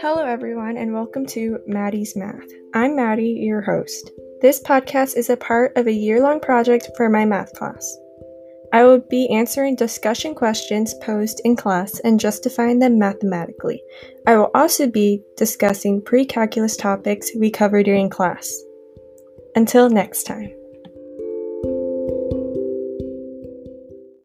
Hello, everyone, and welcome to Maddie's Math. I'm Maddie, your host. This podcast is a part of a year long project for my math class. I will be answering discussion questions posed in class and justifying them mathematically. I will also be discussing pre calculus topics we cover during class. Until next time.